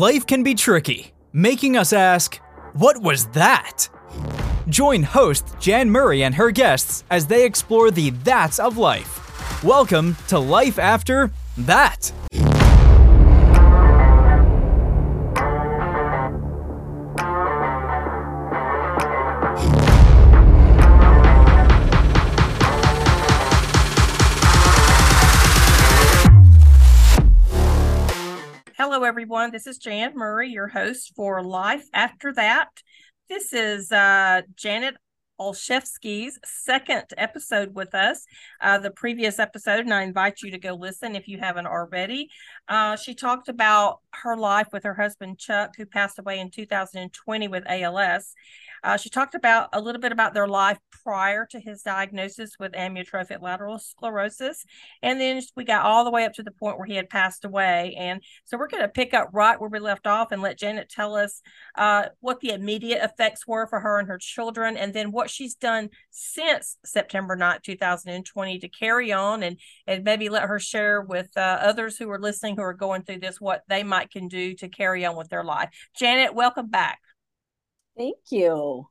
Life can be tricky, making us ask, what was that? Join host Jan Murray and her guests as they explore the that's of life. Welcome to Life After That. Everyone. This is Jan Murray, your host for Life After That. This is uh, Janet Olszewski's second episode with us. Uh, the previous episode, and I invite you to go listen if you haven't already. Uh, she talked about her life with her husband Chuck, who passed away in 2020 with ALS. Uh, she talked about a little bit about their life prior to his diagnosis with amyotrophic lateral sclerosis. And then we got all the way up to the point where he had passed away. And so we're going to pick up right where we left off and let Janet tell us uh, what the immediate effects were for her and her children, and then what she's done since September 9th, 2020 to carry on and, and maybe let her share with uh, others who are listening who are going through this what they might can do to carry on with their life. Janet, welcome back. Thank you.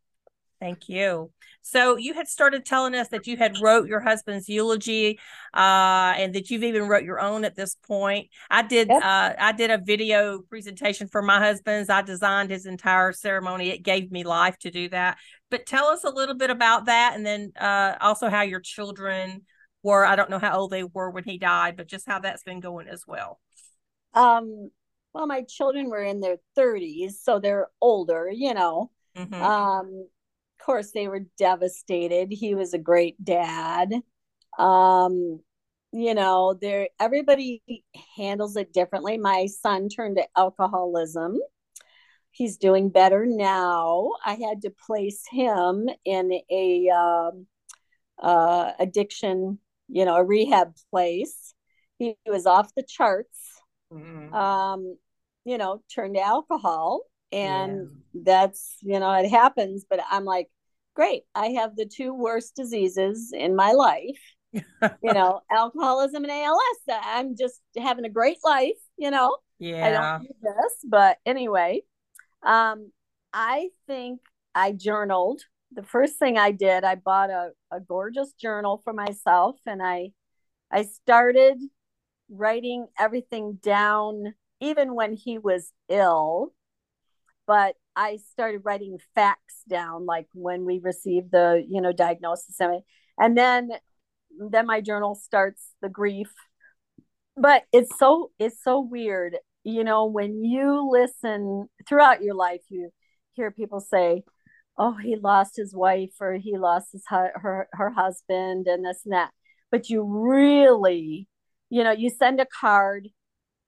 Thank you. So you had started telling us that you had wrote your husband's eulogy, uh, and that you've even wrote your own at this point. I did. Yep. Uh, I did a video presentation for my husband's. I designed his entire ceremony. It gave me life to do that. But tell us a little bit about that, and then uh, also how your children were. I don't know how old they were when he died, but just how that's been going as well. Um. Well, my children were in their 30s, so they're older, you know. Mm-hmm. Um, of course, they were devastated. He was a great dad. Um, you know, there everybody handles it differently. My son turned to alcoholism. He's doing better now. I had to place him in a um, uh, addiction, you know, a rehab place. He, was off the charts. Mm-hmm. Um, you know, turned to alcohol and yeah. that's you know it happens but i'm like great i have the two worst diseases in my life. You know alcoholism and als i'm just having a great life you know? Yeah i don't do this but anyway um i think i journaled. The first thing i did i bought a, a gorgeous journal for myself and i i started writing everything down even when he was ill but I started writing facts down, like when we received the, you know, diagnosis. And then, then my journal starts the grief. But it's so, it's so weird. You know, when you listen throughout your life, you hear people say, oh, he lost his wife or he lost his, her, her husband and this and that. But you really, you know, you send a card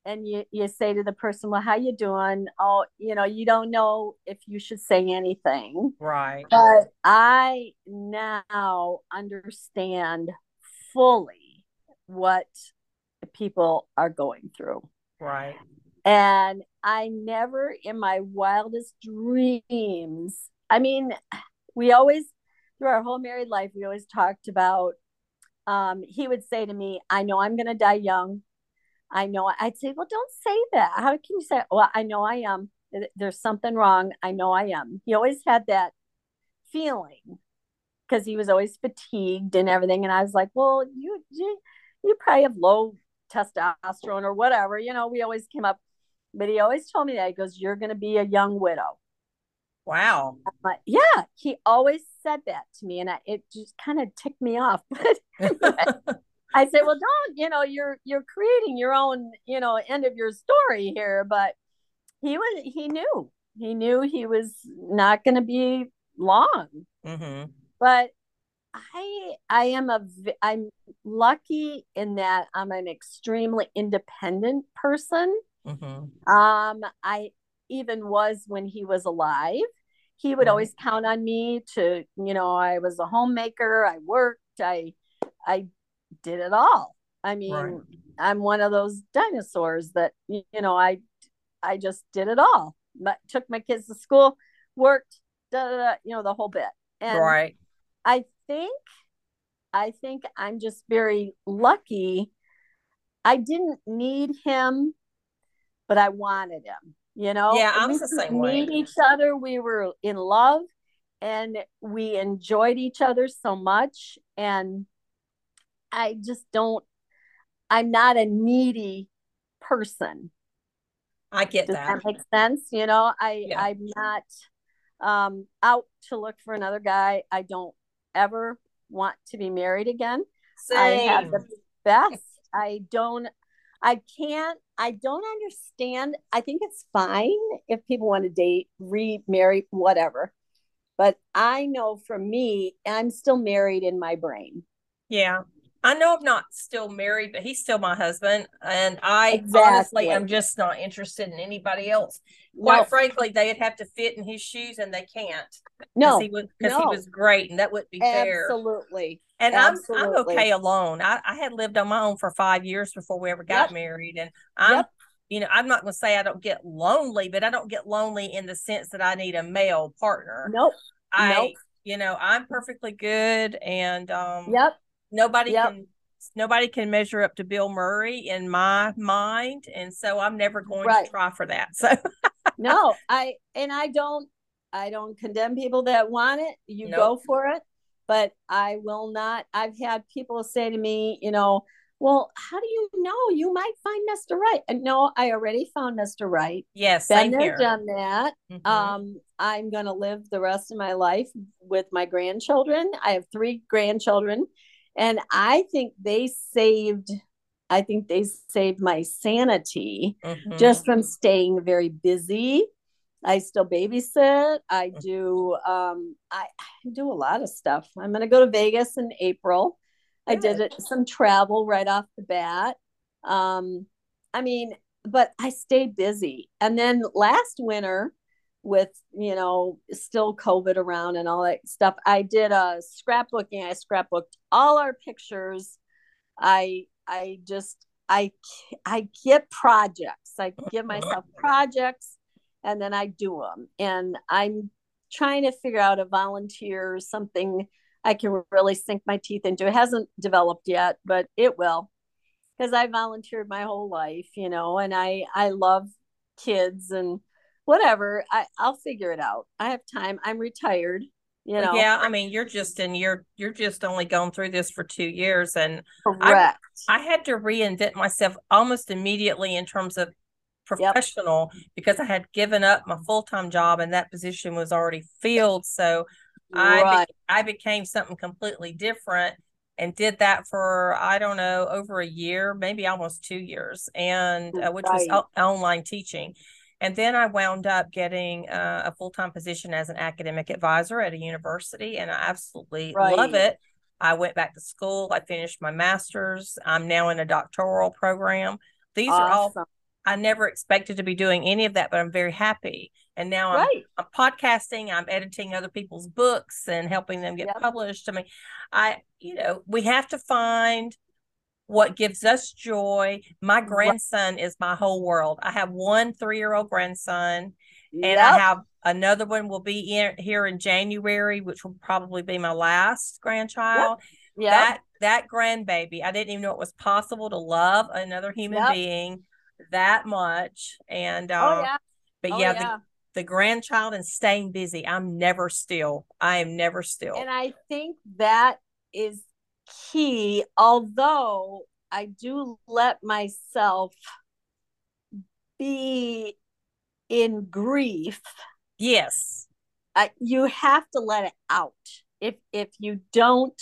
and you, you say to the person well how you doing? Oh you know you don't know if you should say anything. Right. But i now understand fully what people are going through. Right. And i never in my wildest dreams i mean we always through our whole married life we always talked about um, he would say to me i know i'm going to die young I know I'd say, well, don't say that. How can you say, well, I know I um, am. There's something wrong. I know I am. He always had that feeling because he was always fatigued and everything. And I was like, well, you, you, you probably have low testosterone or whatever. You know, we always came up, but he always told me that. He goes, you're going to be a young widow. Wow. Like, yeah, he always said that to me, and I, it just kind of ticked me off. But I said, well, don't, you know, you're you're creating your own, you know, end of your story here. But he was he knew. He knew he was not gonna be long. Mm-hmm. But I I am a I'm lucky in that I'm an extremely independent person. Mm-hmm. Um, I even was when he was alive. He would mm-hmm. always count on me to, you know, I was a homemaker. I worked. I I did it all. I mean, right. I'm one of those dinosaurs that you know, I I just did it all. But took my kids to school, worked, da, da, da, you know, the whole bit. And right. I think I think I'm just very lucky. I didn't need him, but I wanted him. You know, Yeah, I'm we the same way. need each other. We were in love and we enjoyed each other so much. And I just don't, I'm not a needy person. I get Does that. that make sense? You know, I Yeah. I'm not um out to look for another guy. I don't ever want to be married again. I have the best. I don't I can't I don't understand. I think it's fine if people want to date, remarry, whatever. But I know for me, I'm still married in my brain. Yeah. I know I'm not still married, but he's still my husband. And I Exactly. honestly am just not interested in anybody else. Quite No, frankly, they'd have to fit in his shoes and they can't. no, he because he no. was great and that wouldn't be fair. absolutely. And I'm I'm okay alone. I, I had lived on my own for five years before we ever got Yep. married. And I'm Yep. you know, I'm not gonna say I don't get lonely, but I don't get lonely in the sense that I need a male partner. Nope. I nope. you know, I'm perfectly good and um Yep. Nobody Yep. can nobody can measure up to Bill Murray in my mind. And so I'm never going Right. to try for that. So no i and i don't i don't condemn people that want it you Nope. go for it but i will not i've had people say to me you know well how do you know you might find mr right and no i already found mr right yes, been there here. done that Mhm. um i'm going to live the rest of my life with my grandchildren i have three grandchildren and i think they saved i think they saved my sanity Mhm. just from staying very busy. I still babysit. I Mm. do um I, I do a lot of stuff. I'm gonna go to Vegas in April. I did it, some travel right off the bat. Um, I mean, but I stayed busy. And then last winter, with you know still COVID around and all that stuff, I did a scrapbooking. I scrapbooked all our pictures. I I just I I get projects. I give myself projects and then I do them. And I'm trying to figure out a volunteer something I can really sink my teeth into. It hasn't developed yet, but it will. Because I volunteered my whole life, you know, and I I love kids and whatever. I I'll figure it out. I have time. I'm retired, you know. yeah, I mean, you're just in you're you're just only going through this for two years, and Correct. I had to reinvent myself almost immediately in terms of professional because I had given up my full time job and that position was already filled. So I be- I became something completely different and did that for I don't know over a year, maybe almost two years, and uh, which was o- online teaching. And then I wound up getting uh, a full time position as an academic advisor at a university, and I absolutely love it. I went back to school. I finished my master's. I'm now in a doctoral program. These are all I never expected to be doing any of that, but I'm very happy. And now I'm, Right. I'm podcasting, I'm editing other people's books and helping them get Yep. published. I mean, I, you know, we have to find what gives us joy. My grandson is my whole world. I have one three year old grandson, and Yep. I have another one will be in, here in January, which will probably be my last grandchild Yep. that that grandbaby i didn't even know it was possible to love another human Yep. being that much and uh oh yeah. but Oh, yeah, yeah. The, the grandchild and staying busy i'm never still i am never still And I think that is key. Although I do let myself be in grief, yes I, you have to let it out. If if you don't,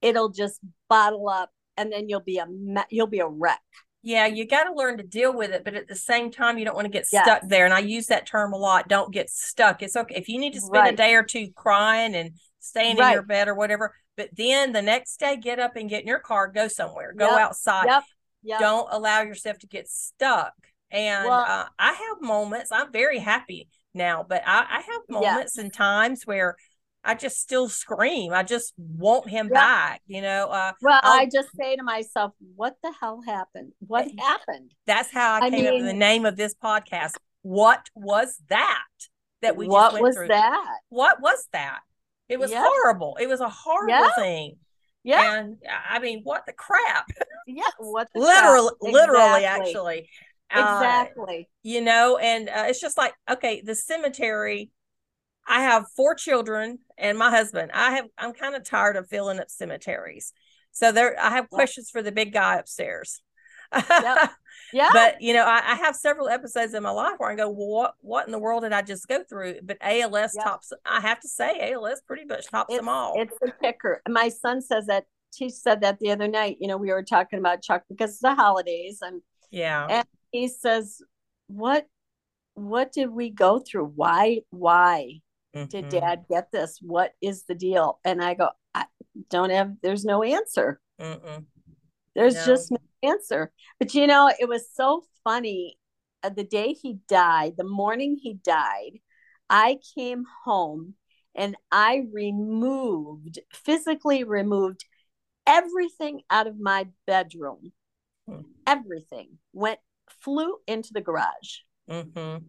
it'll just bottle up, and then you'll be a you'll be a wreck. yeah you got to learn to deal with it but at the same time you don't want to get Yes. stuck there and i use that term a lot don't get stuck it's okay if you need to spend a day or two crying and staying in your bed or whatever but then the next day get up and get in your car go somewhere go Yep. outside Yep. Yep. don't allow yourself to get stuck. And Well- uh, I have moments, I'm very happy now, but I, I have Yeah. moments and times where I just still scream. I just want him back, you know. Uh, Well, I'll- I just say to myself, "What the hell happened? What happened? that's how I I came up with the name of this podcast. What was that that we just what was through? that? What was that? It was Yep. horrible. It was a horrible Yeah. thing. Yeah, And I mean, what the crap? yeah. What the literally crap? literally Exactly. actually exactly. Uh, you know, and uh, it's just like okay, the cemetery. I have four children and my husband. I have. I'm kind of tired of filling up cemeteries. So there, I have questions yep. for the big guy upstairs. yep. Yeah. But you know, I, I, have several episodes in my life where I go, well, what what in the world did I just go through? But ALS yep. tops. I have to say, ALS pretty much tops it's, them all. It's a kicker. My son says that. He said that the other night. You know, we were talking about Chuck because it's the holidays, and yeah, and he says, "What, what did we go through? Why, why mm-hmm. did Dad get this? What is the deal?" And I go, "I don't have. There's no answer. Mm-mm. There's no. just no answer. But you know, it was so funny. Uh, the day he died, the morning he died, I came home and I removed, physically removed everything out of my bedroom. Hmm. Everything went, flew into the garage. Mm-hmm.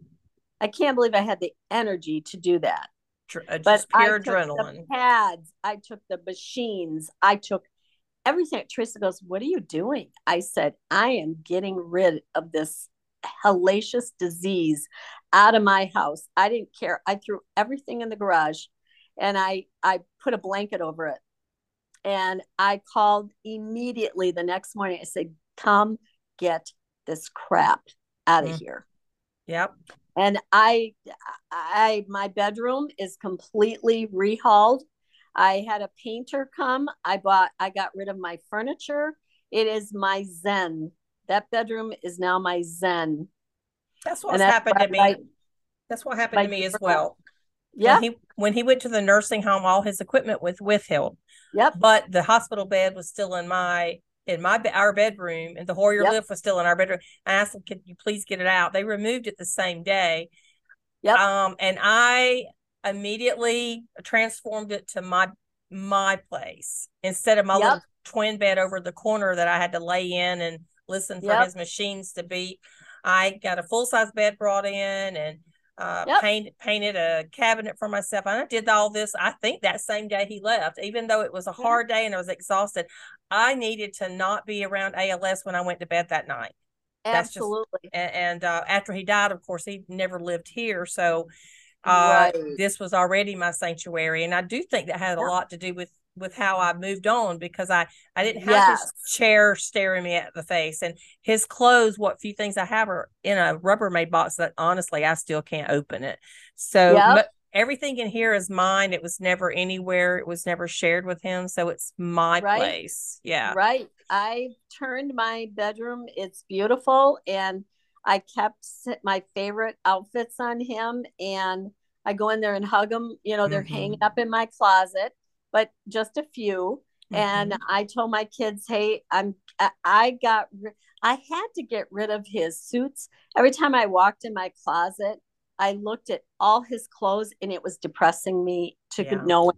I can't believe I had the energy to do that. Uh, just but pure adrenaline. pads, I took the machines, I took everything. Teresa goes, What are you doing? I said, I am getting rid of this hellacious disease out of my house. I didn't care. I threw everything in the garage and I I put a blanket over it. And I called immediately the next morning. I said, Come get this crap out of mm. here. Yep. And I I my bedroom is completely rehauled. I had a painter come. I bought, I got rid of my furniture. It is my zen. That bedroom is now my zen. That's what's that's happened to me. I, that's what happened to me as well. Yeah. When he when he went to the nursing home, all his equipment was with him. Yep. But the hospital bed was still in my in my our bedroom, and the Hoyer yep. lift was still in our bedroom. I asked them, "Could you please get it out?" They removed it the same day. Yep. Um, and I immediately transformed it to my my place instead of my yep. little twin bed over the corner that I had to lay in and listen for yep. his machines to beat. I got a full size bed brought in and uh, yep. painted painted a cabinet for myself. And I did all this. I think that same day he left, even though it was a hard day and I was exhausted. I needed to not be around ALS when I went to bed that night. Absolutely. Just, and, and uh, after he died, of course, he never lived here, so uh, right. this was already my sanctuary and i do think that had a lot to do with with how i moved on because i i didn't have yes. this chair staring me at the face and his clothes what few things i have are in a rubbermaid box that honestly i still can't open it so yep. everything in here is mine it was never anywhere it was never shared with him so it's my right. place yeah right i turned my bedroom it's beautiful and I kept my favorite outfits on him and I go in there and hug them. You know, they're mm-hmm. hanging up in my closet, but just a few. Mm-hmm. And I told my kids, hey, I'm, I got, I had to get rid of his suits. Every time I walked in my closet, I looked at all his clothes and it was depressing me to yeah. know.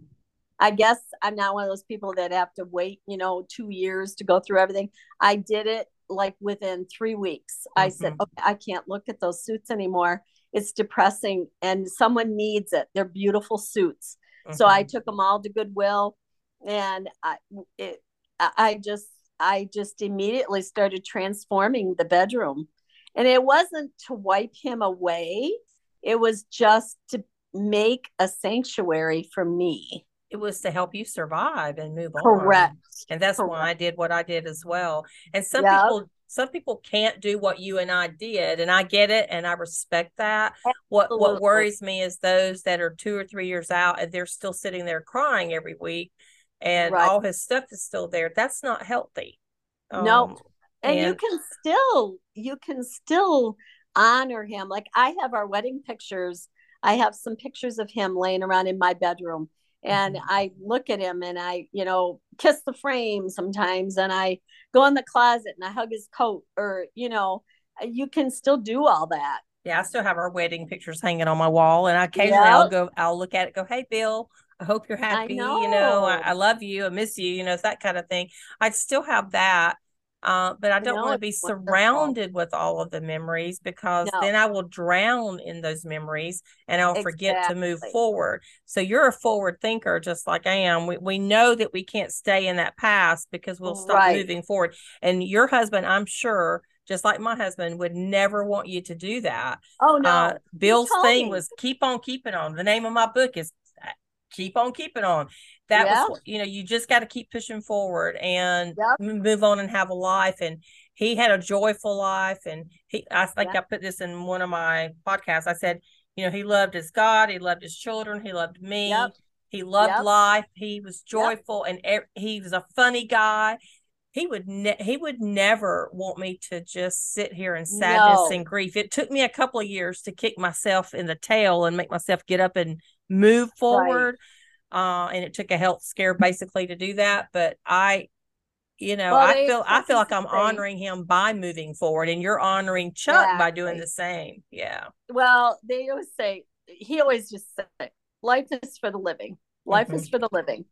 I guess I'm not one of those people that have to wait, you know, two years to go through everything. I did it like within three weeks. Mm-hmm. I said, mm-hmm. okay, I can't look at those suits anymore. It's depressing and someone needs it. They're beautiful suits. Mm-hmm. So I mm-hmm. took them all to Goodwill and I, it, I just, I just immediately started transforming the bedroom. And it wasn't to wipe him away, it was just to make a sanctuary for me it was to help you survive and move on. Correct. And that's Correct. why I did what I did as well. And some yep. people some people can't do what you and I did and I get it and I respect that. Absolutely. What what worries me is those that are 2 or 3 years out and they're still sitting there crying every week and right. all his stuff is still there. That's not healthy. No. Um, and, and you can still you can still honor him. Like I have our wedding pictures. I have some pictures of him laying around in my bedroom and mm-hmm. I look at him and I, you know, kiss the frame sometimes and I go in the closet and I hug his coat or, you know, you can still do all that. Yeah, I still have our wedding pictures hanging on my wall and occasionally yep. I'll go I'll look at it, go, Hey Bill, I hope you're happy. Know. You know, I, I, love you, I miss you, you know, it's that kind of thing. I still have that. Uh, but I don't want to be surrounded with all of the memories because no. then I will drown in those memories and I'll exactly. forget to move forward. So you're a forward thinker, just like I am. We, we know that we can't stay in that past because we'll stop right. moving forward. And your husband, I'm sure, just like my husband, would never want you to do that. Oh no. Uh, Bill's thing me. was keep on keeping on. The name of my book is uh, Keep on Keeping On. That Yeah. was, you know, you just got to keep pushing forward and Yep. move on and have a life. And he had a joyful life. And he, I think Yeah. I put this in one of my podcasts. I said, you know, he loved his God, he loved his children, he loved me. Yep. He loved Yep. life. He was joyful and e- he was a funny guy. He would ne- he would never want me to just sit here in sadness No. and grief. It took me a couple of years to kick myself in the tail and make myself get up and move forward. Uh, and it took a health scare basically to do that. But I, you know, Well, I they feel I feel like I'm us honoring him by moving forward, and you're honoring Chuck by doing Exactly. the same. Yeah, Well, they always say he always just said, "Life is for the living. Life Mm-hmm. is for the living."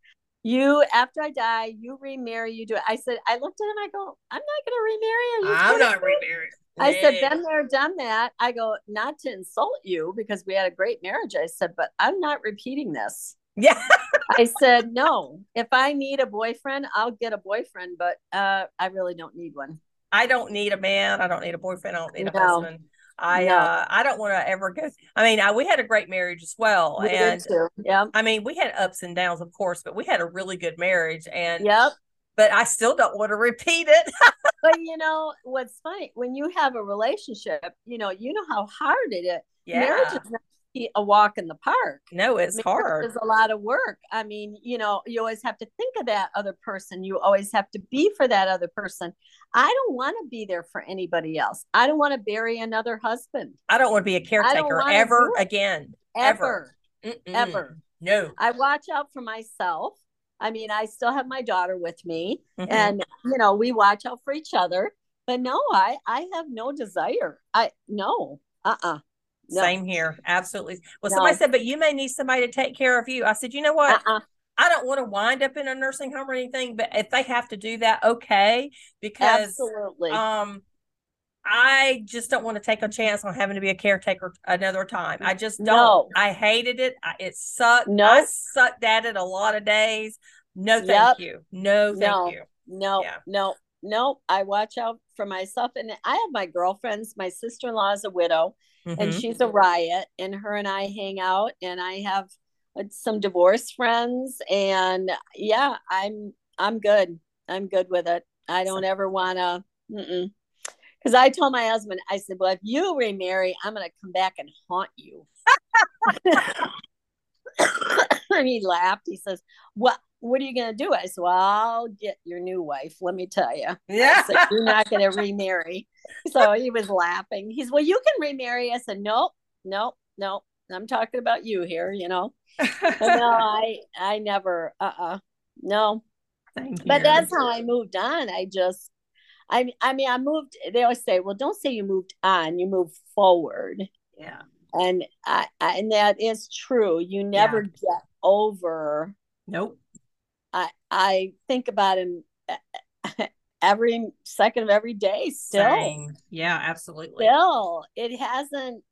You, after I die, you remarry. You do it. I said, I looked at him. I go, I'm not going to remarry. Are you kidding me?" remarried. I said, been there, done that. I go, not to insult you because we had a great marriage. I said, but I'm not repeating this. Yeah. I said, no. If I need a boyfriend, I'll get a boyfriend, but uh, I really don't need one. I don't need a man. I don't need a boyfriend. I don't need a No. husband. I No. uh I don't want to ever go. I mean, I, we had a great marriage as well, We and too. Yep. I mean, we had ups and downs, of course, but we had a really good marriage, and Yep. but I still don't want to repeat it. But you know what's funny when you have a relationship, you know, you know how hard it is. Marriage yeah, is not a walk in the park. no, it's hard. is a lot of work. I mean, you know, you always have to think of that other person. You always have to be for that other person. I don't want to be there for anybody else. I don't want to bury another husband I don't want to be a caretaker ever again. ever, Mm-mm. ever. No. I watch out for myself. I mean, I still have my daughter with me, Mhm. and you know, we watch out for each other. But no, I I have no desire. I no, uh, uh no, Same here. Absolutely. Well, No. somebody said, but you may need somebody to take care of you. I said, you know what? uh, uh I don't want to wind up in a nursing home or anything, but if they have to do that, okay. Because absolutely. um I just don't want to take a chance on having to be a caretaker another time. I just don't. No. I hated it. I, it sucked. No, I sucked at it a lot of days. No, thank Yep. you. No, thank No. you. No, Yeah. no, no. I watch out for myself, and I have my girlfriends. My sister in law is a widow, and Mhm. she's a riot. And her and I hang out, and I have some divorce friends. And yeah, I'm I'm good. I'm good with it. I don't ever want to. Because I told my husband, I said, "Well, if you remarry, I'm going to come back and haunt you." and he laughed. He says, "What? What are you going to do?" I said, "Well, I'll get your new wife. Let me tell you." Yeah. Said, You're not going to remarry. So he was laughing. He's, Well, you can remarry. I said, Nope, nope, nope. I'm talking about you here, you know. No, I, I never, uh, uh no. Thank you. But that's how I moved on. I just, I, I mean, I moved. They always say, "Well, don't say you moved on. You moved forward." yeah. And I, I and that is true. You never get over. Nope. I, I think about him every second of every day. Still, Same. Yeah, absolutely. still it hasn't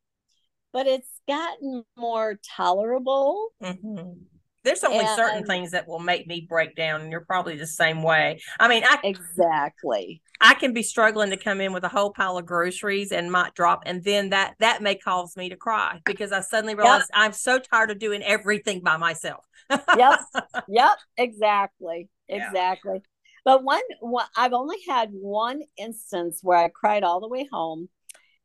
but it's gotten more tolerable Mhm. There's only certain things that will make me break down, and you're probably the same way. I mean, I exactly. I can be struggling to come in with a whole pile of groceries and might drop, and then that that may cause me to cry because I suddenly realize I'm so tired of doing everything by myself. yep. Yep. Exactly. Yeah. exactly. But one, one i've only had one instance where i cried all the way home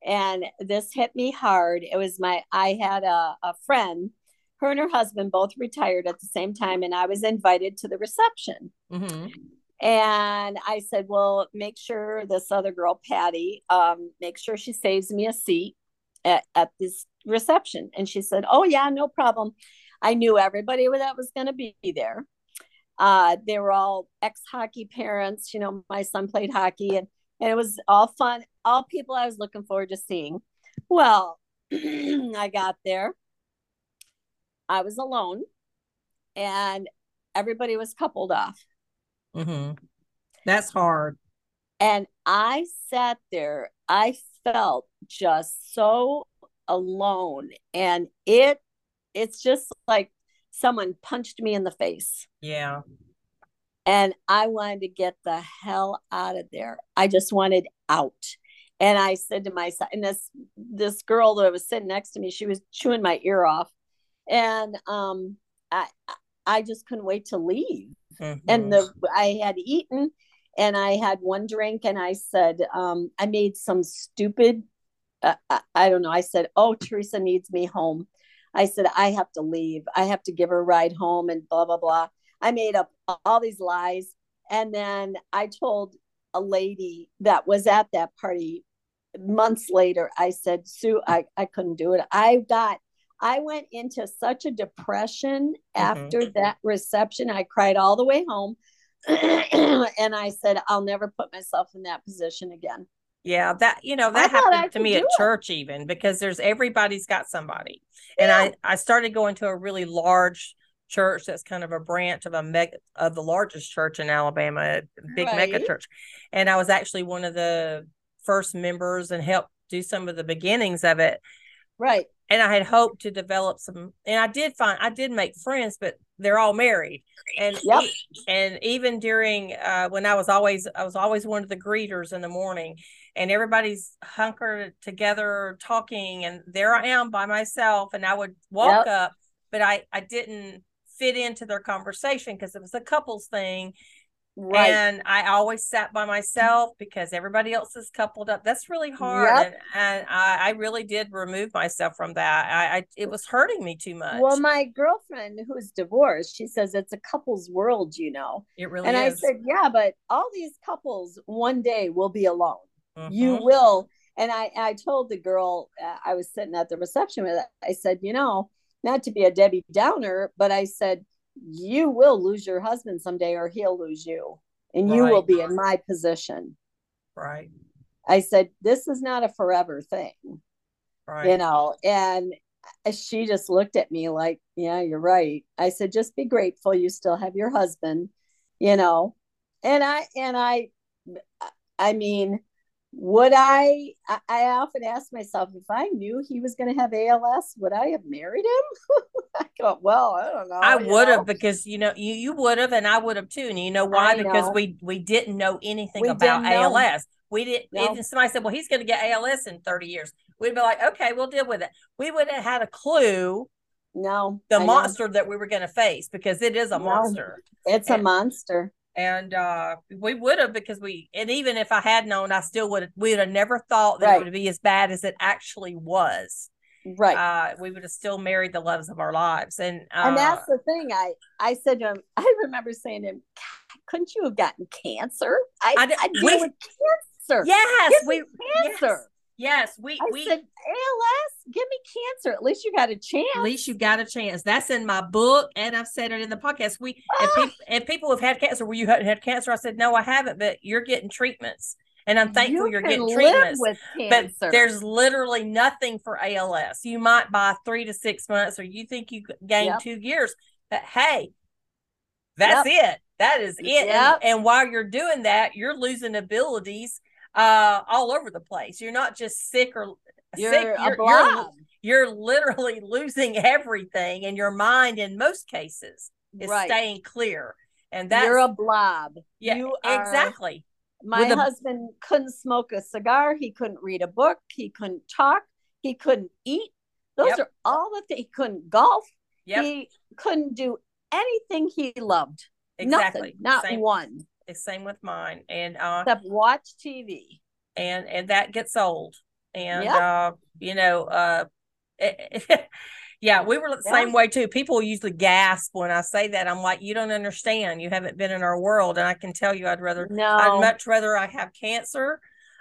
and this hit me hard. It was my i had a, a friend her and her husband both retired at the same time and i was invited to the reception hmm And I said, well, make sure this other girl, Patty, um, make sure she saves me a seat at, at this reception. And she said, oh, yeah, no problem. I knew everybody that was going to be there. Uh, they were all ex hockey parents. You know, my son played hockey and, and it was all fun, all people I was looking forward to seeing. Well, I got there. I was alone and everybody was coupled off. hmm That's hard. And I sat there, I felt just so alone. And it it's just like someone punched me in the face. Yeah. And I wanted to get the hell out of there. I just wanted out. And I said to myself, and this this girl that was sitting next to me, she was chewing my ear off, and um, I I just couldn't wait to leave. Mm-hmm. And the I had eaten, and I had one drink, and I said, um, I made some stupid, uh, I, I don't know. I said, oh, Teresa needs me home. I said, I have to leave. I have to give her a ride home, and blah blah blah. I made up all these lies, and then I told a lady that was at that party months later, I said, Sue, I, I couldn't do it. I got, I went into such a depression mm-hmm. after that reception. I cried all the way home. and I said, I'll never put myself in that position again. Yeah, that you know that happened to me at church even because there's everybody's got somebody, and I I started going to a really large church that's kind of a branch of a mega of the largest church in Alabama, a big right. mega church, and I was actually one of the first members and helped do some of the beginnings of it. Right. And I had hoped to develop some, and I did find I did make friends, but they're all married. And yep. and even during uh, when I was always I was always one of the greeters in the morning, and everybody's hunkered together talking, and there I am by myself, and I would walk yep. up, but I I didn't fit into their conversation because it was a couples thing Right. And I always sat by myself because everybody else is coupled up. That's really hard. Yep. And, and I, I, really did remove myself from that. I, I, it was hurting me too much. Well, my girlfriend who's divorced, she says it's a couple's world, you know. It really and is. I said, Yeah, but all these couples one day will be alone. Mm-hmm. You will. And I, I told the girl uh, I was sitting at the reception with, I said, you know, not to be a Debbie Downer, but I said, you will lose your husband someday or he'll lose you and you right. will be in my position. Right. I said this is not a forever thing. Right. you know and she just looked at me like yeah you're right. I said just be grateful you still have your husband you know and i and i i mean would I, I often ask myself if I knew he was going to have ALS, would I have married him? I thought well, I don't know. I would have because you know you you would have and I would have too. And you know why? I because we we didn't know anything we about ALS. We didn't. No. If somebody said, "Well, he's going to get ALS in 30 years," we'd be like, "Okay, we'll deal with it." We would have had a clue. No, the I monster know. that we were going to face because it is a no, monster. It's and, a monster and uh, we would have because we and even if I had known, I still would have we would have never thought that right. it would be as bad as it actually was. Right. Uh, we would have still married the loves of our lives, and uh, and that's the thing. I I said to him, I remember saying to him, "Couldn't you have gotten cancer?" I I, I deal we, with cancer. Yes, we cancer. Yes. Yes, we I we said ALS. Give me cancer. At least you got a chance. At least you got a chance. That's in my book, and I've said it in the podcast. We ah. and, people, and people have had cancer. Well, you hadn't had cancer. I said no, I haven't, but you're getting treatments, and I'm thankful you are getting treatments. But there's literally nothing for ALS. You might buy three to six months, or you think you gain yep. two years, but hey, that's yep. it. That is it. Yep. And, and while you're doing that, you're losing abilities uh, all over the place. You're not just sick or you're sick. You're, you're, you're, literally losing everything, and your mind, in most cases, is right. staying clear. And that's you're a blob. Yeah, you exactly. my a, husband couldn't smoke a cigar. He couldn't read a book. He couldn't talk. He couldn't eat. Those yep. are all the things. He couldn't golf. Yep. He couldn't do anything he loved. Exactly. Nothing, not Same. one. It's same with mine. And uh except watch TV. And and that gets old. And yep. uh, you know, uh it, yeah, we were the yeah. same way too. People usually gasp when I say that. I'm like, you don't understand. You haven't been in our world. And I can tell you I'd rather no. I'd much rather I have cancer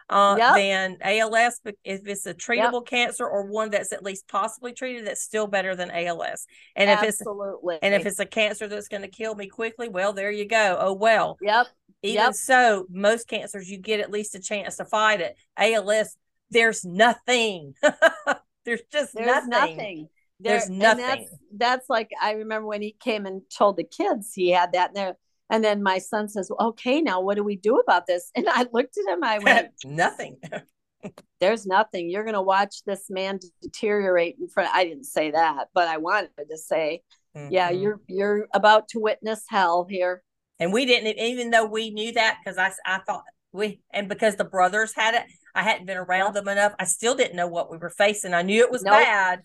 uh, yep. than ALS. But if it's a treatable yep. cancer or one that's at least possibly treated, that's still better than ALS. And Absolutely. if it's and if it's a cancer that's going to kill me quickly, well, there you go. Oh well. Yep. Even yep. so, most cancers you get at least a chance to fight it. ALS, there's nothing. there's just there's nothing. nothing. There's nothing. That's, that's, like I remember when he came and told the kids he had that, and there and then my son says, okay, now what do we do about this? And I looked at him, I went, nothing. There's nothing. You're going to watch this man deteriorate in front. I didn't say that, but I wanted to say, mm-hmm. yeah, you're, you're about to witness hell here. And we didn't, even though we knew that, because I, I thought we, and because the brothers had it, I hadn't been around them enough. I still didn't know what we were facing. I knew it was nope. bad,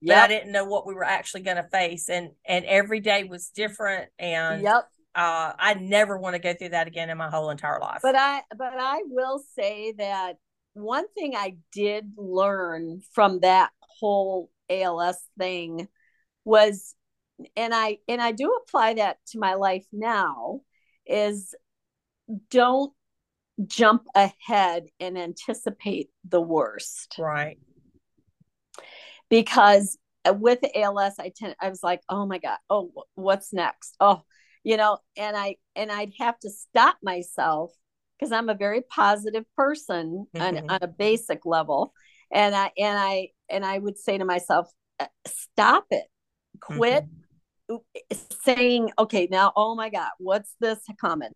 yep. but I didn't know what we were actually going to face. And and every day was different. And yep. Uh, I never want to go through that again in my whole entire life. But I but I will say that one thing I did learn from that whole ALS thing was and I and I do apply that to my life now is don't jump ahead and anticipate the worst. Right. Because with ALS I tend I was like, "Oh my god, oh what's next?" Oh, you know, and I and I'd have to stop myself because I'm a very positive person mm-hmm. on, on a basic level. And I and I and I would say to myself, uh, stop it. Quit mm-hmm. saying, okay, now oh my God, what's this coming?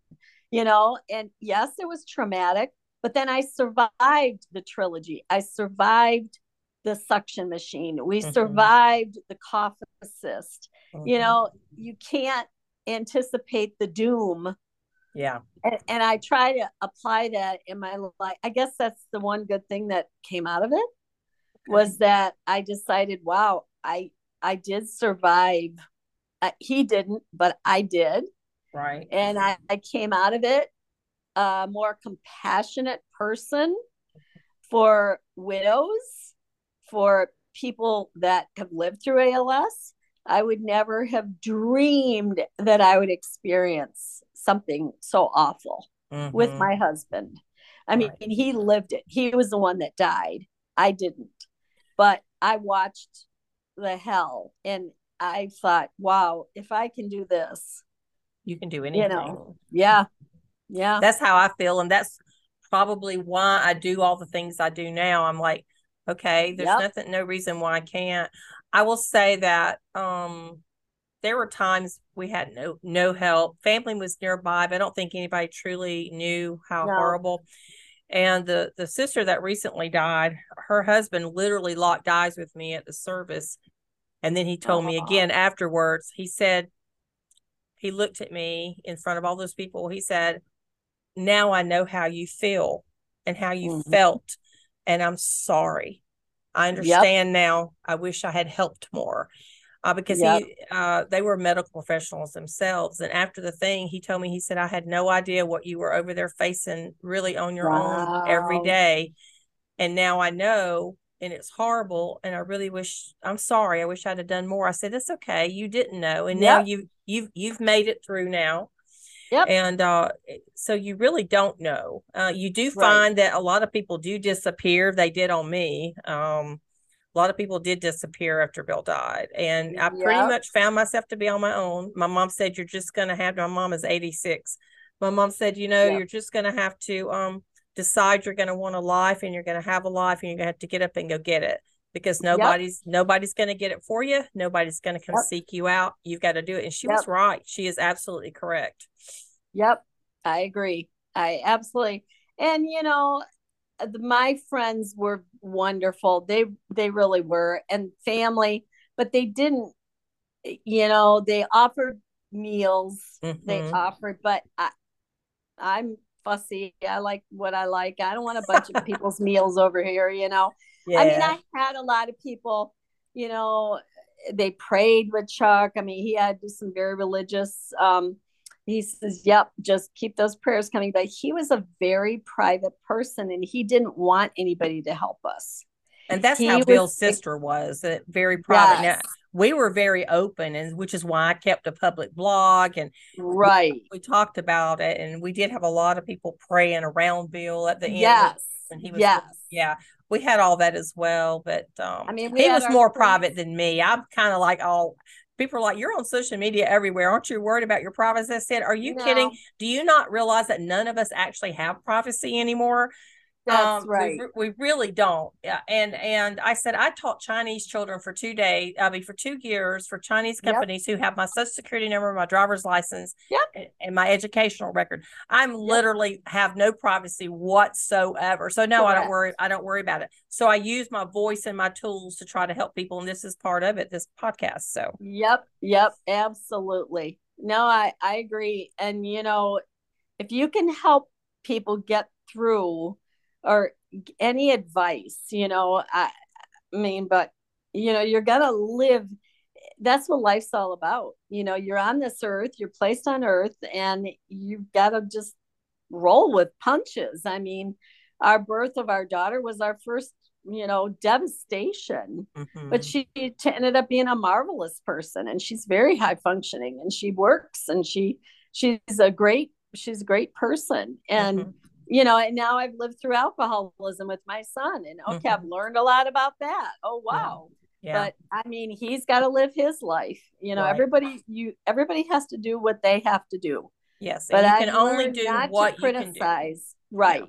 You know, and yes, it was traumatic, but then I survived the trilogy. I survived the suction machine. We mm-hmm. survived the cough assist. Mm-hmm. You know, you can't anticipate the doom. Yeah. And, and i try to apply that in my life. I guess that's the one good thing that came out of it okay. was that i decided wow i i did survive. Uh, he didn't but i did. Right. And I, I came out of it a more compassionate person for widows for people that have lived through als I would never have dreamed that I would experience something so awful mm-hmm. with my husband. I mean, right. he lived it. He was the one that died. I didn't. But I watched the hell and I thought, wow, if I can do this, you can do anything. You know, yeah. Yeah. That's how I feel. And that's probably why I do all the things I do now. I'm like, okay, there's yep. nothing, no reason why I can't. I will say that um, there were times we had no no help. Family was nearby, but I don't think anybody truly knew how no. horrible. And the the sister that recently died, her husband literally locked eyes with me at the service, and then he told me again afterwards. He said, he looked at me in front of all those people. He said, "Now I know how you feel and how you mm-hmm. felt, and I'm sorry." I understand yep. now. I wish I had helped more. Uh, because yep. he uh, they were medical professionals themselves and after the thing he told me he said i had no idea what you were over there facing really on your wow. own every day and now i know and it's horrible and i really wish i'm sorry i wish i'd have done more i said it's okay you didn't know and yep. now you you've you've made it through now Yep. And uh, so you really don't know. Uh, you do find right. that a lot of people do disappear. They did on me. Um, a lot of people did disappear after Bill died. And I yep. pretty much found myself to be on my own. My mom said, You're just going to have, my mom is 86. My mom said, You know, yep. you're just going to have to um, decide you're going to want a life and you're going to have a life and you're going to have to get up and go get it because nobody's yep. nobody's going to get it for you nobody's going to come seek you out you've got to do it and she was right she is absolutely correct yep i agree i absolutely and you know my friends were wonderful they they really were and family but they didn't you know they offered meals mm-hmm. they offered but i i'm fussy i like what i like i don't want a bunch of people's meals over here you know yeah. I mean, I had a lot of people, you know, they prayed with Chuck. I mean, he had some very religious. Um, he says, "Yep, just keep those prayers coming." But he was a very private person, and he didn't want anybody to help us. And that's he how was, Bill's sister was, very private. Yes. Now, we were very open, and which is why I kept a public blog, and right, we, we, talked about it, and we did have a lot of people praying around Bill at the end. Yes, and he was, yes, yeah we had all that as well, but um, I mean, he was more private than me. I'm kind of like, oh, people are like, you're on social media everywhere. Aren't you worried about your privacy? I said, are you no. kidding? Do you not realize that none of us actually have privacy anymore? That's um, right. We, we, really don't. Yeah. And and I said I taught Chinese children for two days. I mean for two years for Chinese companies yep. who have my social security number, my driver's license, yep. and, and my educational record. I'm yep. literally have no privacy whatsoever. So no, Correct. I don't worry. I don't worry about it. So I use my voice and my tools to try to help people, and this is part of it. This podcast. So. Yep. Yep. Absolutely. No, I I agree. And you know, if you can help people get through or any advice, you know, I, I mean, but you know, you're gonna live. That's what life's all about. You know, you're on this earth, you're placed on earth, and you've got to just roll with punches. I mean, our birth of our daughter was our first you know devastation mm-hmm. but she ended up being a marvelous person and she's very high functioning and she works and she she's a great she's a great person and mm-hmm. You know and now i've lived through alcoholism with my son and okay mm-hmm. i've learned a lot about that oh wow yeah. Yeah. but i mean he's got to live his life you know right. everybody you everybody has to do what they have to do yes but you can only do what you criticize right yeah.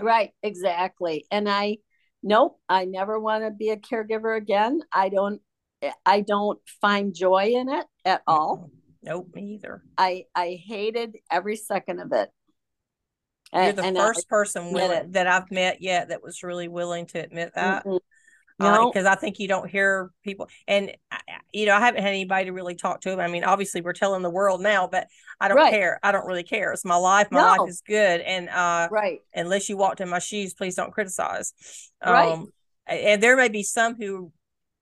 Right, exactly. And I nope, I never want to be a caregiver again. I don't I don't find joy in it at all. Nope, me either. I I hated every second of it. You're the and first I, person that I've met yet that was really willing to admit that. Mm-hmm no. because uh, I think you don't hear people, and you know, I haven't had anybody to really talk to. I mean, obviously, we're telling the world now, but I don't right. care. I don't really care. It's my life. My no. life is good, and uh, right. Unless you walked in my shoes, please don't criticize. Right. Um, and there may be some who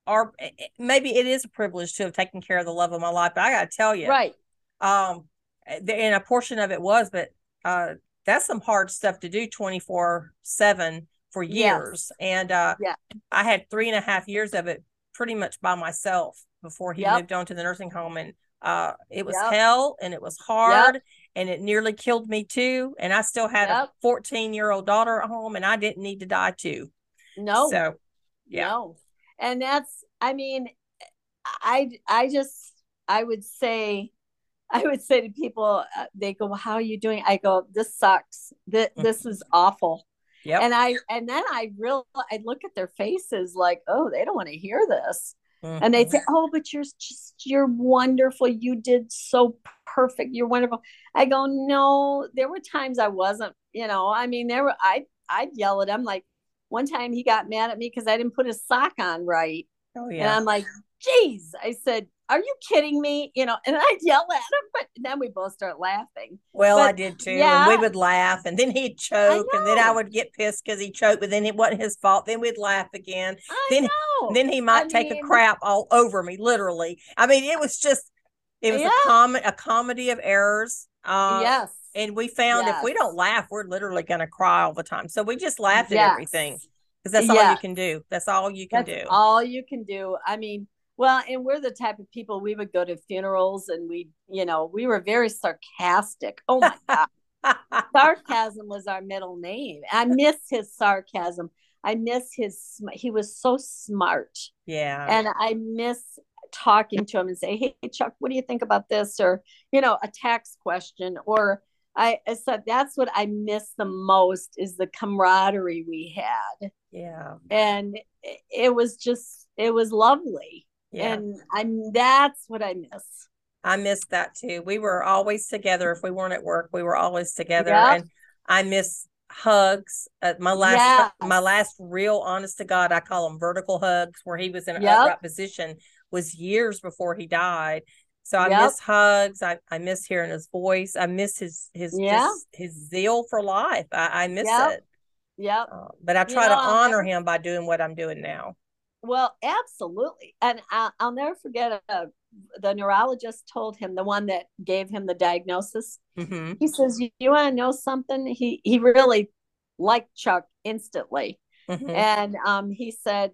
are maybe it is a privilege to have taken care of the love of my life, but I got to tell you, right. Um, and a portion of it was, but uh, that's some hard stuff to do twenty four seven for years. Yes. And uh, yeah. I had three and a half years of it pretty much by myself before he yep. moved on to the nursing home. And uh, it was yep. hell and it was hard yep. and it nearly killed me too. And I still had a 14 year old daughter at home and I didn't need to die too. No. So, yeah. No. And that's, I mean, I, I just, I would say, I would say to people, uh, they go, well, "How are you doing?" I go, "This sucks. This this is awful." Yep. And I and then I real I look at their faces like, oh, they don't want to hear this. Mm-hmm. And they say, Oh, but you're just you're wonderful. You did so perfect. You're wonderful. I go, No, there were times I wasn't, you know, I mean, there were I I'd yell at him. Like one time he got mad at me because I didn't put his sock on right. Oh yeah. And I'm like, geez, I said, are you kidding me? You know, and I'd yell at him, but then we both start laughing. Well, but, I did too. Yeah. And we would laugh and then he'd choke and then I would get pissed because he choked, but then it wasn't his fault. Then we'd laugh again. I then, know. then he might I take mean, a crap all over me, literally. I mean, it was just, it was yeah. a comment, a comedy of errors. Um, yes. And we found yes. if we don't laugh, we're literally going to cry all the time. So we just laughed yes. at everything because that's all you can do. That's all you can that's do. All you can do. I mean, well, and we're the type of people we would go to funerals and we, you know, we were very sarcastic. Oh my God. sarcasm was our middle name. I miss his sarcasm. I miss his, he was so smart. Yeah. And I miss talking to him and say, Hey, Chuck, what do you think about this? Or, you know, a tax question. Or I, I said, that's what I miss the most is the camaraderie we had. Yeah. And it was just, it was lovely. Yeah. And I'm that's what I miss. I miss that too. We were always together. If we weren't at work, we were always together. Yep. And I miss hugs. Uh, my last yes. my last real honest to God, I call them vertical hugs, where he was in an yep. upright position, was years before he died. So I yep. miss hugs. I, I miss hearing his voice. I miss his his yeah. just, his zeal for life. I, I miss it. Yeah. Uh, but I try you know, to honor him by doing what I'm doing now. Well, absolutely. And I'll, I'll never forget uh, the neurologist told him, the one that gave him the diagnosis, mm-hmm. he says, You, you want to know something? He, he really liked Chuck instantly. Mm-hmm. And um, he said,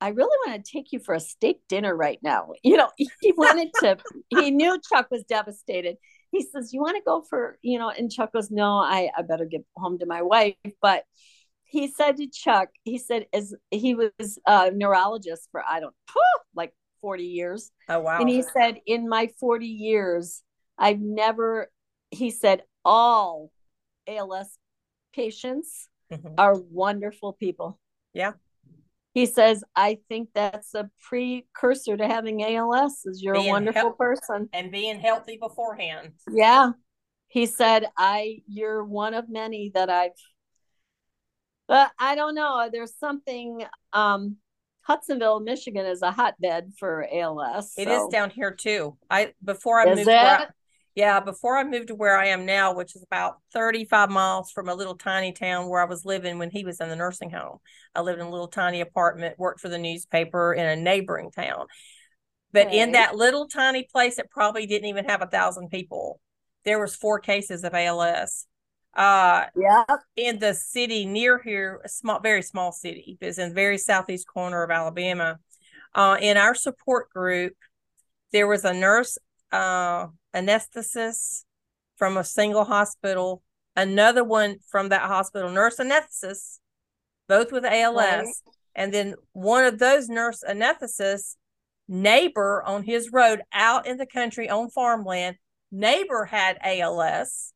I really want to take you for a steak dinner right now. You know, he wanted to, he knew Chuck was devastated. He says, You want to go for, you know, and Chuck goes, No, I, I better get home to my wife. But he said to Chuck, he said, as he was a neurologist for, I don't like 40 years. Oh, wow. And he said, in my 40 years, I've never, he said, all ALS patients mm-hmm. are wonderful people. Yeah. He says, I think that's a precursor to having ALS is you're being a wonderful person. And being healthy beforehand. Yeah. He said, I you're one of many that I've but I don't know. There's something. Um, Hudsonville, Michigan, is a hotbed for ALS. So. It is down here too. I before I is moved. I, Yeah, before I moved to where I am now, which is about 35 miles from a little tiny town where I was living when he was in the nursing home. I lived in a little tiny apartment, worked for the newspaper in a neighboring town. But okay. in that little tiny place, it probably didn't even have a thousand people. There was four cases of ALS. Uh, yeah. In the city near here, a small, very small city, it's in the very southeast corner of Alabama. Uh, in our support group, there was a nurse, uh, anesthetist from a single hospital, another one from that hospital, nurse anesthetist, both with ALS, right. and then one of those nurse anesthetists neighbor on his road out in the country on farmland. Neighbor had ALS.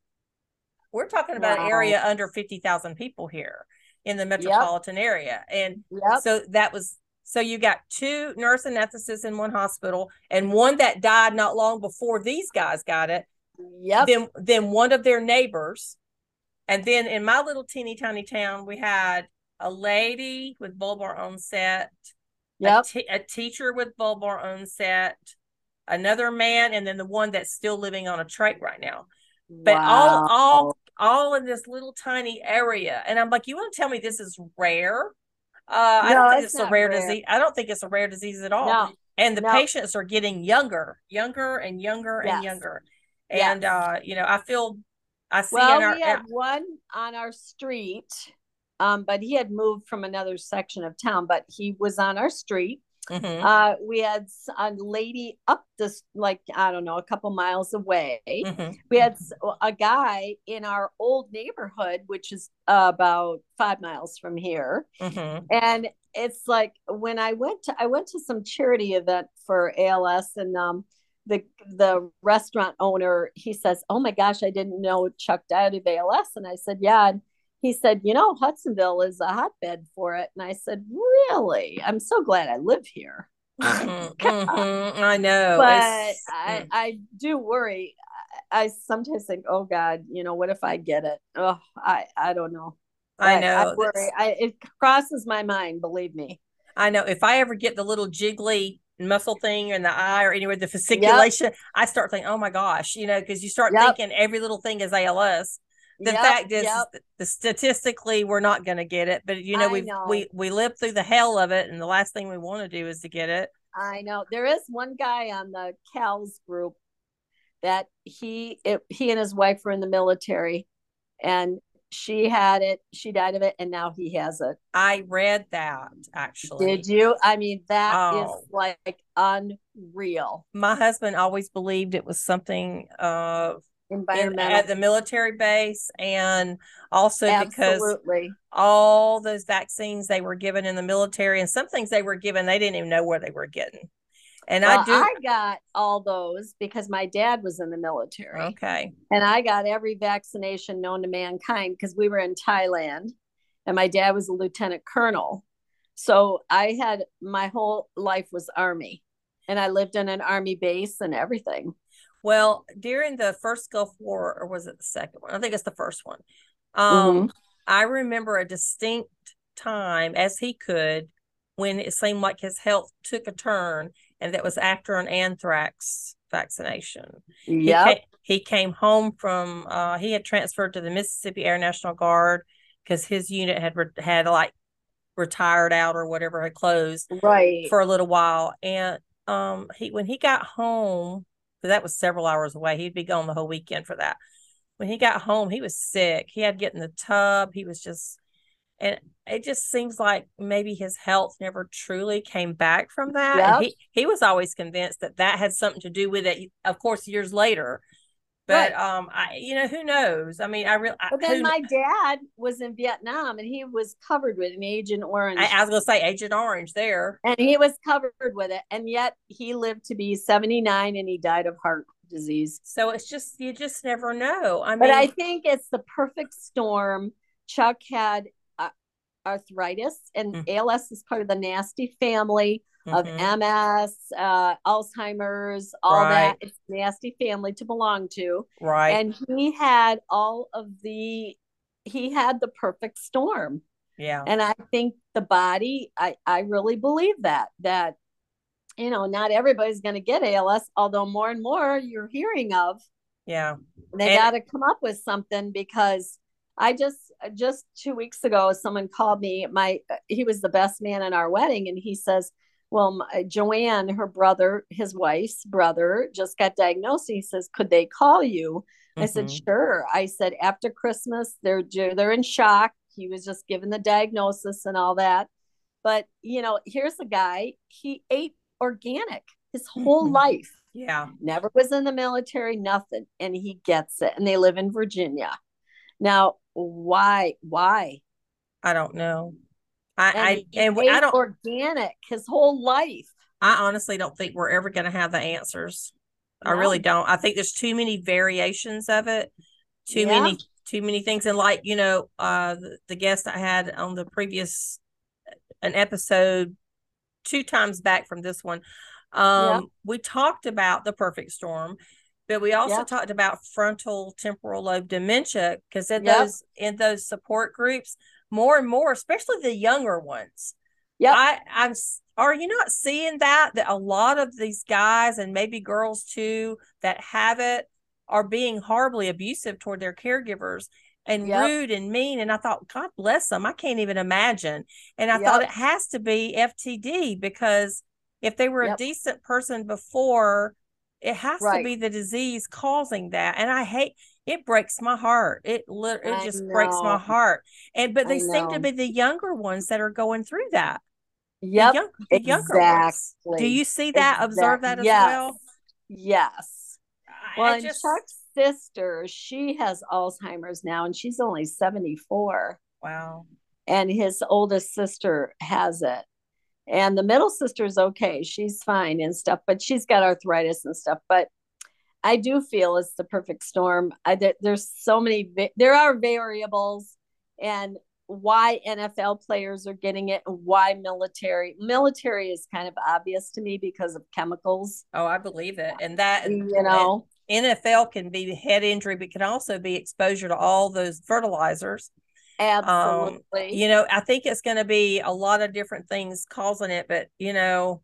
We're talking about wow. an area under 50,000 people here in the metropolitan yep. area. And yep. so that was so you got two nurse anesthetists in one hospital and one that died not long before these guys got it. Yep. Then then one of their neighbors. And then in my little teeny tiny town, we had a lady with bulbar onset, yep. a, t- a teacher with bulbar onset, another man, and then the one that's still living on a trach right now. But wow. all all all in this little tiny area. And I'm like, you want to tell me this is rare? Uh, no, I don't think it's, it's a rare, rare, disease. I don't think it's a rare disease at all. No, and the no. patients are getting younger, younger and younger yes. and younger. And yes. uh, you know, I feel I see well, our, we had one on our street, um, but he had moved from another section of town, but he was on our street Mm-hmm. Uh, we had a lady up this, like, I don't know, a couple miles away. Mm-hmm. We had a guy in our old neighborhood, which is uh, about five miles from here. Mm-hmm. And it's like when I went to, I went to some charity event for ALS and, um, the the restaurant owner he says oh my gosh i didn't know chuck died of als and i said yeah and he said, You know, Hudsonville is a hotbed for it. And I said, Really? I'm so glad I live here. Mm-hmm, mm-hmm. I know. But I, mm. I do worry. I, I sometimes think, Oh God, you know, what if I get it? Oh, I, I don't know. But I know. I worry. I, it crosses my mind, believe me. I know. If I ever get the little jiggly muscle thing in the eye or anywhere the fasciculation yep. i start thinking oh my gosh you know because you start yep. thinking every little thing is als the yep, fact is yep. the statistically we're not going to get it but you know we we we live through the hell of it and the last thing we want to do is to get it. I know. There is one guy on the CALS group that he it, he and his wife were in the military and she had it she died of it and now he has it. I read that actually. Did you? I mean that oh. is like unreal. My husband always believed it was something of environmental at the military base and also Absolutely. because all those vaccines they were given in the military and some things they were given they didn't even know where they were getting and well, I do I got all those because my dad was in the military. Okay. And I got every vaccination known to mankind because we were in Thailand and my dad was a lieutenant colonel. So I had my whole life was army and I lived in an army base and everything. Well, during the first Gulf War, or was it the second one? I think it's the first one. Um, mm-hmm. I remember a distinct time as he could when it seemed like his health took a turn, and that was after an anthrax vaccination. Yeah. He, he, came home from, uh, he had transferred to the Mississippi Air National Guard because his unit had re- had like retired out or whatever had closed right for a little while. And um, he when he got home, that was several hours away. He'd be gone the whole weekend for that. When he got home, he was sick. He had to get in the tub. He was just, and it just seems like maybe his health never truly came back from that. Yep. he he was always convinced that that had something to do with it. Of course, years later, but right. um, I you know who knows? I mean, I really. But then my dad was in Vietnam and he was covered with an Agent Orange. I, I, was gonna say Agent Orange there, and he was covered with it, and yet he lived to be seventy nine and he died of heart disease. So it's just you just never know. I mean, but I think it's the perfect storm. Chuck had uh, arthritis, and mm-hmm. ALS is part of the nasty family of mm-hmm. MS, uh, Alzheimer's, all right. that. It's nasty family to belong to. Right. And he had all of the, he had the perfect storm. Yeah. And I think the body, I, I really believe that, that, you know, not everybody's going to get ALS, although more and more you're hearing of Yeah. They got to come up with something because I just just two weeks ago someone called me. My he was the best man in our wedding, and he says, "Well, my, Joanne, her brother, his wife's brother, just got diagnosed." He says, "Could they call you?" I said, Mhm. "Sure." I said, "After Christmas, they're they're in shock. He was just given the diagnosis and all that." But you know, here's a guy. He ate organic his whole Mhm. life Yeah. never was in the military, nothing, and he gets it. And they live in Virginia. Now, why? Why? I don't know. I And I and I don't organic his whole life. I honestly don't think we're ever going to have the answers. I really don't. I think there's too many variations of it, too Yeah. many too many things. And like you know, uh, the, the guest I had on the previous an episode two times back from this one, um, we talked about the perfect storm, but we also talked about frontal temporal lobe dementia because in those in those support groups, more and more, especially the younger ones. Yeah, I I'm are you not seeing that that a lot of these guys and maybe girls too that have it are being horribly abusive toward their caregivers and Yep. rude and mean and I thought God bless them I can't even imagine and I Yep. thought it has to be FTD because if they were a decent person before it has to be the disease causing that and I hate it breaks my heart it lit it I just breaks my heart and but they seem to be the younger ones that are going through that the young, the younger ones. Exactly. Do you see that? Observe that as yes. well. Yes. I- Well, I just Chuck's sister, she has Alzheimer's now, and she's only 74. wow. and his oldest sister has it. And the middle sister's okay. She's fine and stuff, but she's got arthritis and stuff. But I do feel it's the perfect storm. I, there, there's so many, there are variables and why NFL players are getting it and why military. Military is kind of obvious to me because of chemicals, Oh, I believe it. And that you know. NFL can be head injury, but can also be exposure to all those fertilizers. Um, Absolutely. You know, I think it's going to be a lot of different things causing it, but you know,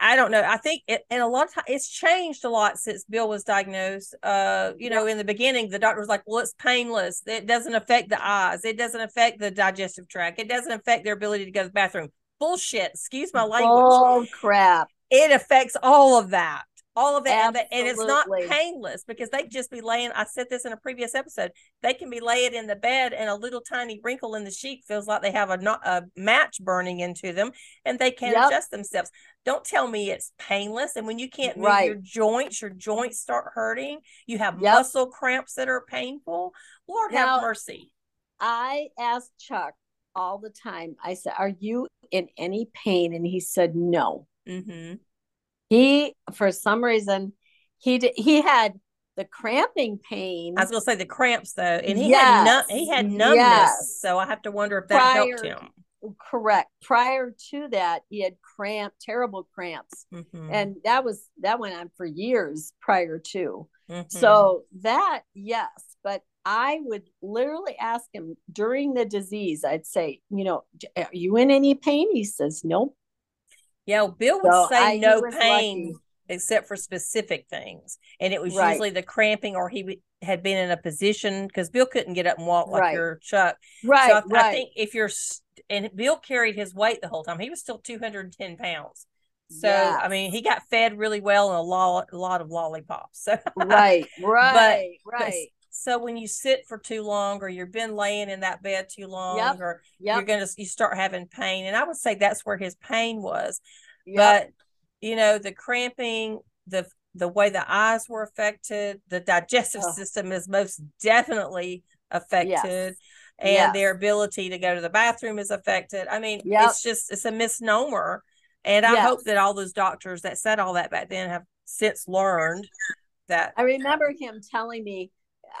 I, don't know. I think it, and a lot of times it's changed a lot since Bill was diagnosed. Uh, you know, in the beginning, the doctor was like, "Well, it's painless. It doesn't affect the eyes. It doesn't affect the digestive tract. It doesn't affect their ability to go to the bathroom." Bullshit. Excuse my language. Oh crap. It affects all of that. All of it, and, and it's not painless because they just be laying. I said this in a previous episode. They can be laying in the bed, and a little tiny wrinkle in the sheet feels like they have a, no- a match burning into them, and they can't Yep. adjust themselves. Don't tell me it's painless. And when you can't move Right. your joints, your joints start hurting. You have Yep. muscle cramps that are painful. Lord Now- have mercy. I ask Chuck all the time. I said, "Are you in any pain?" And he said, "No." hmm He, for some reason, he did, he had the cramping pain I was going to say the cramps though, and he Yes. had nu- he had numbness, Yes. so I have to wonder if that helped him. correct. Prior to that, he had cramp, terrible cramps, Mhm. and that was that went on for years prior to. Mhm. So that yes, but I would literally ask him during the disease. I'd say, you know, are you in any pain? He says, nope. Yeah, Bill would So say I- no pain lucky. except for specific things, and it was Right. usually the cramping or he w- had been in a position because Bill couldn't get up and walk like Right. your Chuck. Right, so I, right. I think if you're s- and Bill carried his weight the whole time, he was still 210 pounds. So I mean, he got fed really well and a lot, a lot of lollipops. So right, right, but right. So when you sit for too long, or you've been laying in that bed too long, Yep, or you're gonna you start having pain, and I would say that's where his pain was. yep, But you know, the cramping, the the way the eyes were affected, the digestive system is most definitely affected. Yes. And Yes. their ability to go to the bathroom is affected. I mean, Yep. it's just it's a misnomer. And I hope that all those doctors that said all that back then have since learned that I remember him telling me.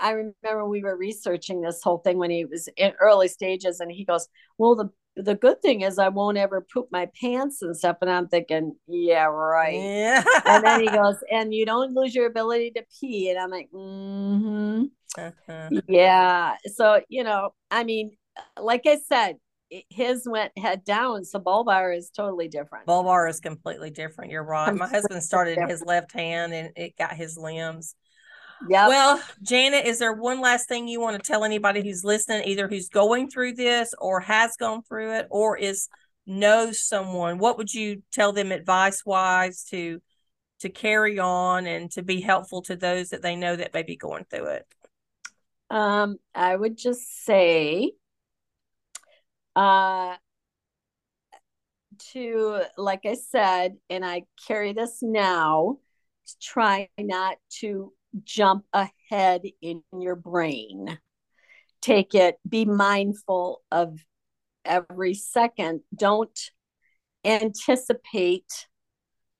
I remember we were researching this whole thing when he was in early stages, and he goes, "Well, the the good thing is I won't ever poop my pants and stuff." And I'm thinking, "Yeah, right." Yeah. And then he goes, "And you don't lose your ability to pee." And I'm like, "Hmm." Uh-huh. Yeah. So, you know, I mean, like I said, his went head down. So Bulbar is totally different. Bulbar is completely different. You're right. My husband started his left hand and it got his limbs. Yeah. Well, Janet, is there one last thing you want to tell anybody who's listening, either who's going through this or has gone through it or is knows someone? What would you tell them advice wise to to carry on and to be helpful to those that they know that may be going through it? Um, I would just say uh to like I said, and I carry this now, try not to jump ahead in your brain. Take it, be mindful of every second. Don't anticipate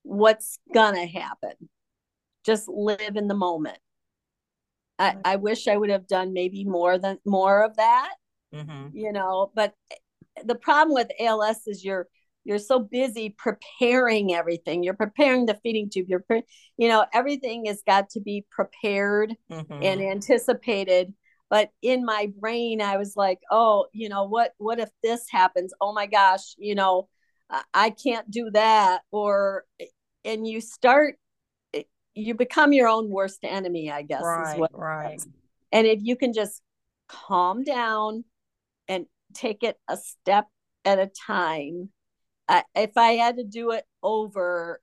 what's gonna happen. Just live in the moment. I, I wish I would have done maybe more than more of that, Mm-hmm. you know, but the problem with ALS is you're you're so busy preparing everything. You're preparing the feeding tube. You're, pre- you know, everything has got to be prepared Mm-hmm. and anticipated. But in my brain, I was like, oh, you know, what, what if this happens? Oh my gosh, you know, I, can't do that. Or, and you start, you become your own worst enemy, I guess. is right, what right. and if you can just calm down and take it a step at a time I, if i had to do it over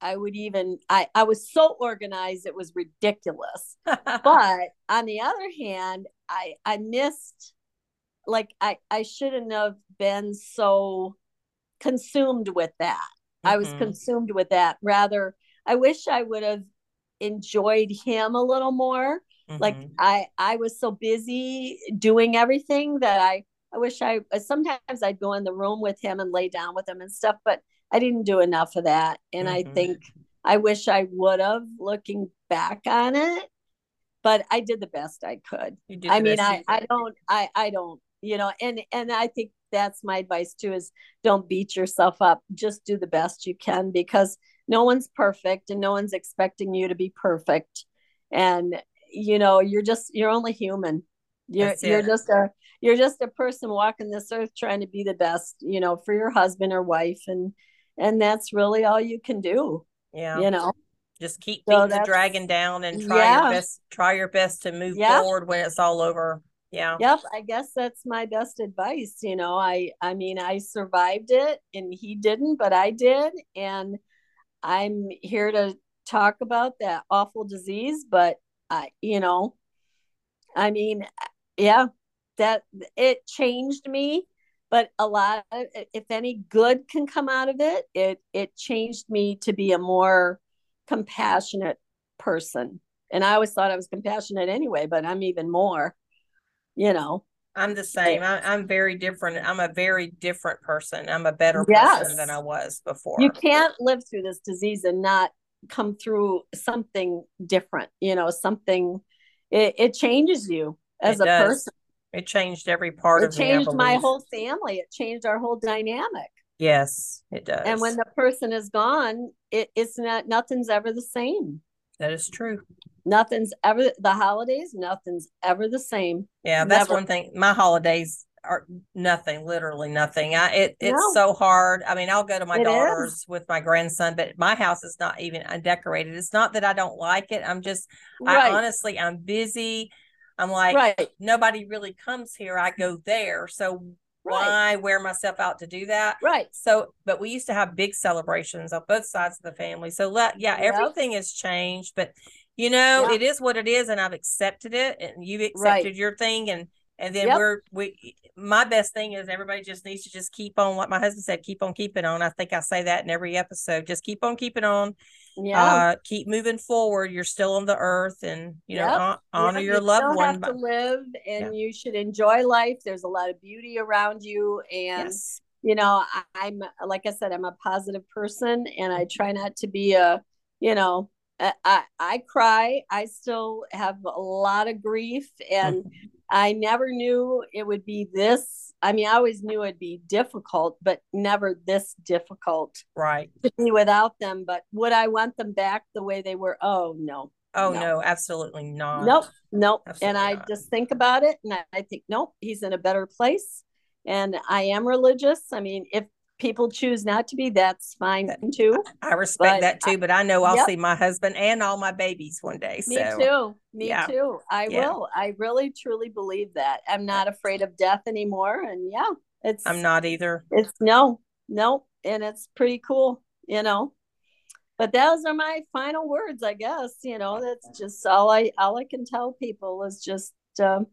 i would even i i was so organized it was ridiculous but on the other hand i i missed like i i shouldn't have been so consumed with that i was Mhm. consumed with that rather i wish i would have enjoyed him a little more like Mhm. i i was so busy doing everything that i i wish i sometimes i'd go in the room with him and lay down with him and stuff but i didn't do enough of that. And i Mhm. think i wish i would have looking back on it but i did the best i could. I mean i i don't i i don't you know and and i think that's my advice too is don't beat yourself up. Just do the best you can because no one's perfect and no one's expecting you to be perfect. And you know you're just you're only human. You're you're just a you're just a person walking this earth trying to be the best you know for your husband or wife and and that's really all you can do Yeah. you know Just keep So the dragon down and try Yeah. your best. Try your best to move Yeah. forward when it's all over. Yeah. yep i guess that's my best advice you know i i mean i survived it and he didn't but i did and i'm here to talk about that awful disease but i you know i mean yeah that it changed me but a lot of, if any good can come out of it it it changed me to be a more compassionate person and i always thought i was compassionate anyway but i'm even more you know I'm the same. I, I'm very different. I'm a very different person. I'm a better Yes. person than I was before. you can't live through this disease and not come through something different you know something it, it changes you as It a does. person It changed every part it of changed my whole family it changed our whole dynamic Yes, it does. and when the person is gone it, it's not nothing's ever the same that is true. nothing's ever the holidays nothing's ever the same Yeah, that's Never. one thing. My holidays are nothing, literally nothing. I it it's No. so hard. I mean, I'll go to my It is. daughter's with my grandson, but my house is not even undecorated. It's not that I don't like it. I'm just I honestly I'm busy. I'm like right nobody really comes here. I go there. So right why wear myself out to do that? right So, but we used to have big celebrations on both sides of the family. So, let yeah, Yep. everything has changed, but you know, Yeah. it is what it is, and I've accepted it, and you've accepted Right. your thing, and and then Yep. we're we. My best thing is everybody just needs to just keep on, like my husband said, keep on keeping on. I think I say that in every episode. Just keep on keeping on. Yeah Uh, keep moving forward. You're still on the earth, and you know, Yep. hon- honor Yeah, your you loved one. to live and Yeah. you should enjoy life there's a lot of beauty around you and yes, you know I, i'm like i said i'm a positive person and i try not to be a you know I, I I cry i still have a lot of grief and i never knew it would be this i mean i always knew it'd be difficult but never this difficult right. to be without them but would i want them back the way they were oh no Oh No. no, absolutely not. Nope, nope. Absolutely and I not. just think about it and I, I think, nope, he's in a better place. And I am religious. I mean, if people choose not to be, that's fine too. I respect but that too, but I know I'll yep. see my husband and all my babies one day. Me too. Me yeah. too. I yeah. will. I really truly believe that. I'm not afraid of death anymore. And yeah, it's I'm not either. It's no, no, and it's pretty cool, you know. But those are my final words, I guess. You know, that's just all I all I can tell people is just um,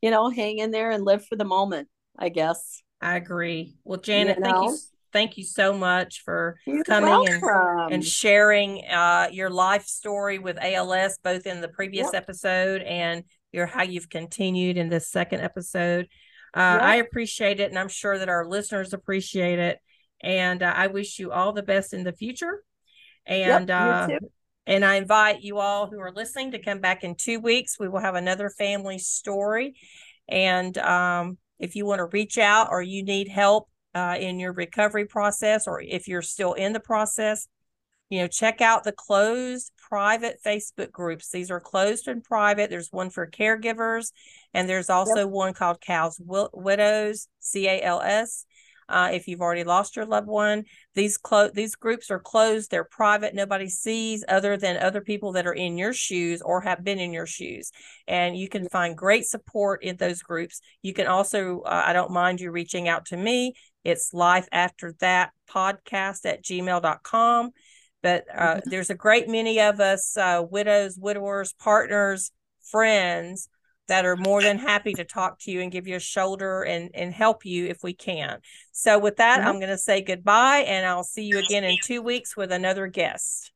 you know, hang in there and live for the moment, I guess. I agree. Well, Janet, you know? thank you thank you so much for You're coming and, and sharing uh, your life story with ALS, both in the previous yep. episode and your how you've continued in this second episode. Uh, yep. I appreciate it, and I'm sure that our listeners appreciate it. And uh, I wish you all the best in the future. And yep, uh, and I invite you all who are listening to come back in two weeks. We will have another family story. And um, if you want to reach out or you need help uh, in your recovery process, or if you're still in the process, you know, check out the closed private Facebook groups. These are closed and private. There's one for caregivers, and there's also yep. one called CALS Widows, C A L S. Uh, if you've already lost your loved one, these clo- these groups are closed. They're private. Nobody sees other than other people that are in your shoes or have been in your shoes. And you can find great support in those groups. You can also, uh, I don't mind you reaching out to me. It's life after that podcast at gmail.com. But uh, mm-hmm. there's a great many of us, uh, widows, widowers, partners, friends that are more than happy to talk to you and give you a shoulder and, and help you if we can. So, with that, mm-hmm. I'm going to say goodbye and I'll see you again in two weeks with another guest.